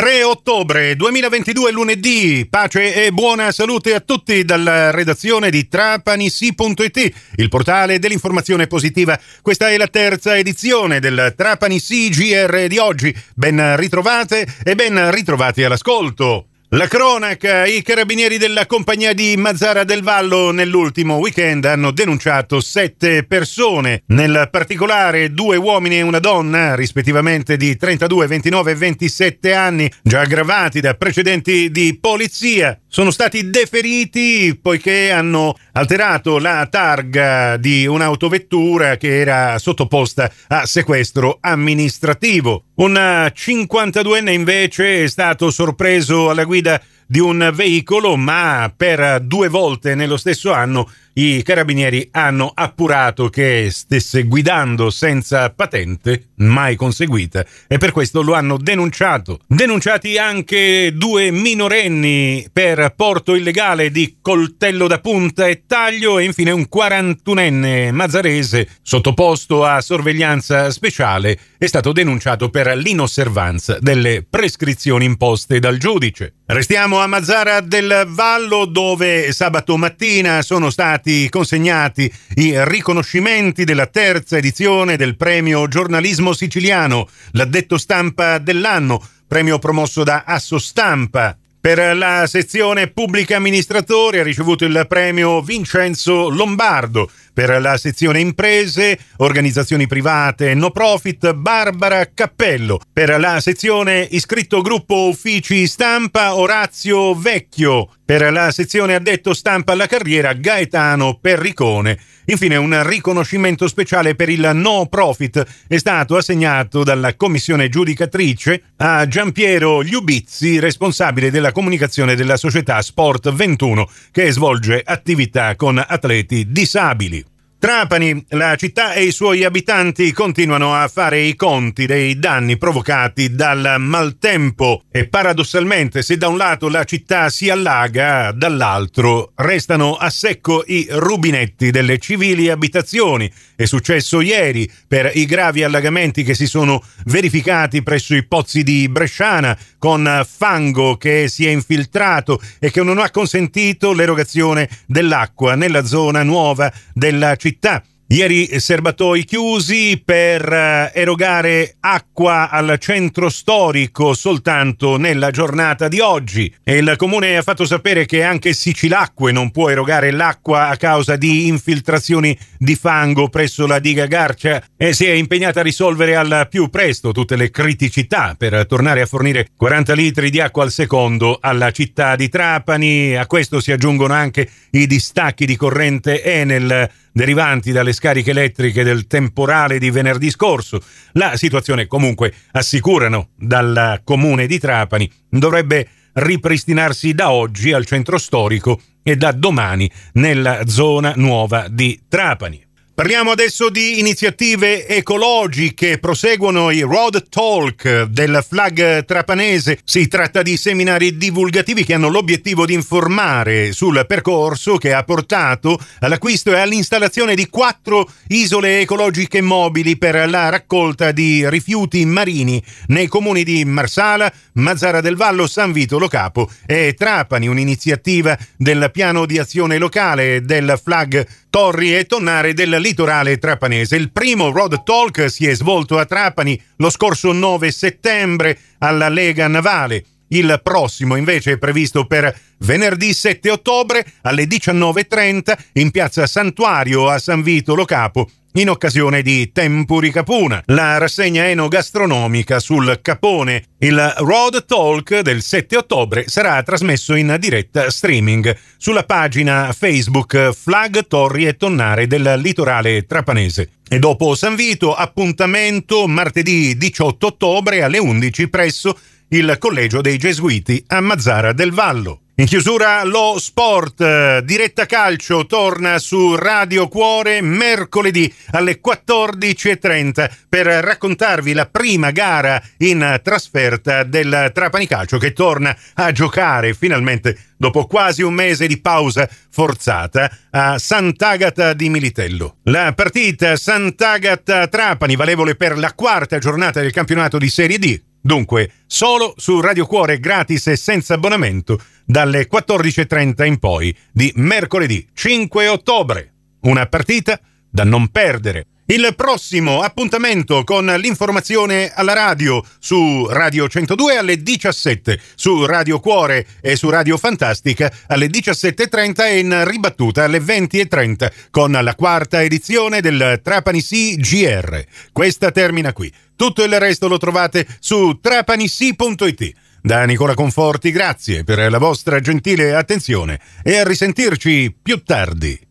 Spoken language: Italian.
3 ottobre 2022 lunedì, pace e buona salute a tutti dalla redazione di trapanisi.it, il portale dell'informazione positiva. Questa è la terza edizione del Trapani CGR di oggi. Ben ritrovate e ben ritrovati all'ascolto. La cronaca, i carabinieri della compagnia di Mazzara del Vallo nell'ultimo weekend hanno denunciato sette persone, nel particolare due uomini e una donna, rispettivamente di 32, 29 e 27 anni, già aggravati da precedenti di polizia. Sono stati deferiti poiché hanno alterato la targa di un'autovettura che era sottoposta a sequestro amministrativo. Un 52enne invece è stato sorpreso alla guida di un veicolo, ma per due volte nello stesso anno i carabinieri hanno appurato che stesse guidando senza patente mai conseguita e per questo lo hanno denunciato. Denunciati anche due minorenni per porto illegale di coltello da punta e taglio e infine un 41enne mazzarese sottoposto a sorveglianza speciale è stato denunciato per l'inosservanza delle prescrizioni imposte dal giudice. Restiamo a Mazzara del Vallo dove sabato mattina sono stati consegnati i riconoscimenti della terza edizione del premio giornalismo siciliano, l'addetto stampa dell'anno, premio promosso da Asso Stampa. Per la sezione pubblica amministratori ha ricevuto il premio Vincenzo Lombardo, per la sezione imprese, organizzazioni private no profit Barbara Cappello, per la sezione iscritto gruppo uffici stampa Orazio Vecchio, per la sezione addetto stampa alla carriera Gaetano Perricone. Infine un riconoscimento speciale per il no profit è stato assegnato dalla commissione giudicatrice a Giampiero Liubizzi, responsabile della comunicazione della società Sport 21 che svolge attività con atleti disabili. Trapani, la città e i suoi abitanti continuano a fare i conti dei danni provocati dal maltempo e paradossalmente se da un lato la città si allaga, dall'altro restano a secco i rubinetti delle civili abitazioni. È successo ieri per i gravi allagamenti che si sono verificati presso i pozzi di Bresciana con fango che si è infiltrato e che non ha consentito l'erogazione dell'acqua nella zona nuova della città città. Ieri serbatoi chiusi per eh, erogare acqua al centro storico soltanto nella giornata di oggi il comune ha fatto sapere che anche Sicilacque non può erogare l'acqua a causa di infiltrazioni di fango presso la diga Garcia e si è impegnata a risolvere al più presto tutte le criticità per tornare a fornire 40 litri di acqua al secondo alla città di Trapani. A questo si aggiungono anche i distacchi di corrente Enel derivanti dalle scariche elettriche del temporale di venerdì scorso. La situazione comunque, assicurano dal comune di Trapani, dovrebbe ripristinarsi da oggi al centro storico e da domani nella zona nuova di Trapani. Parliamo adesso di iniziative ecologiche. Proseguono i Road Talk del flag trapanese. Si tratta di seminari divulgativi che hanno l'obiettivo di informare sul percorso che ha portato all'acquisto e all'installazione di quattro isole ecologiche mobili per la raccolta di rifiuti marini nei comuni di Marsala, Mazzara del Vallo, San Vito Lo Capo e Trapani, un'iniziativa del piano di azione locale del flag Torri e Tonnare del litorale trapanese. Il primo Road Talk si è svolto a Trapani lo scorso 9 settembre alla Lega Navale. Il prossimo invece è previsto per venerdì 7 ottobre alle 19.30 in piazza Santuario a San Vito Lo Capo in occasione di Tempuri Capuna, la rassegna enogastronomica sul Capone. Il Road Talk del 7 ottobre sarà trasmesso in diretta streaming sulla pagina Facebook Flag Torri e Tonnare del litorale trapanese. E dopo San Vito, appuntamento martedì 18 ottobre alle 11 presso il Collegio dei Gesuiti a Mazzara del Vallo. In chiusura lo sport, diretta calcio torna su Radio Cuore mercoledì alle 14.30 per raccontarvi la prima gara in trasferta del Trapani Calcio che torna a giocare finalmente dopo quasi un mese di pausa forzata a Sant'Agata di Militello. La partita Sant'Agata-Trapani valevole per la quarta giornata del campionato di Serie D Dunque, solo su Radio Cuore gratis e senza abbonamento dalle 14.30 in poi di mercoledì 5 ottobre. Una partita da non perdere. Il prossimo appuntamento con l'informazione alla radio su Radio 102 alle 17, su Radio Cuore e su Radio Fantastica alle 17.30 e in ribattuta alle 20.30 con la quarta edizione del Trapani CGR. Questa termina qui. Tutto il resto lo trovate su trapanisi.it. Da Nicola Conforti grazie per la vostra gentile attenzione e a risentirci più tardi.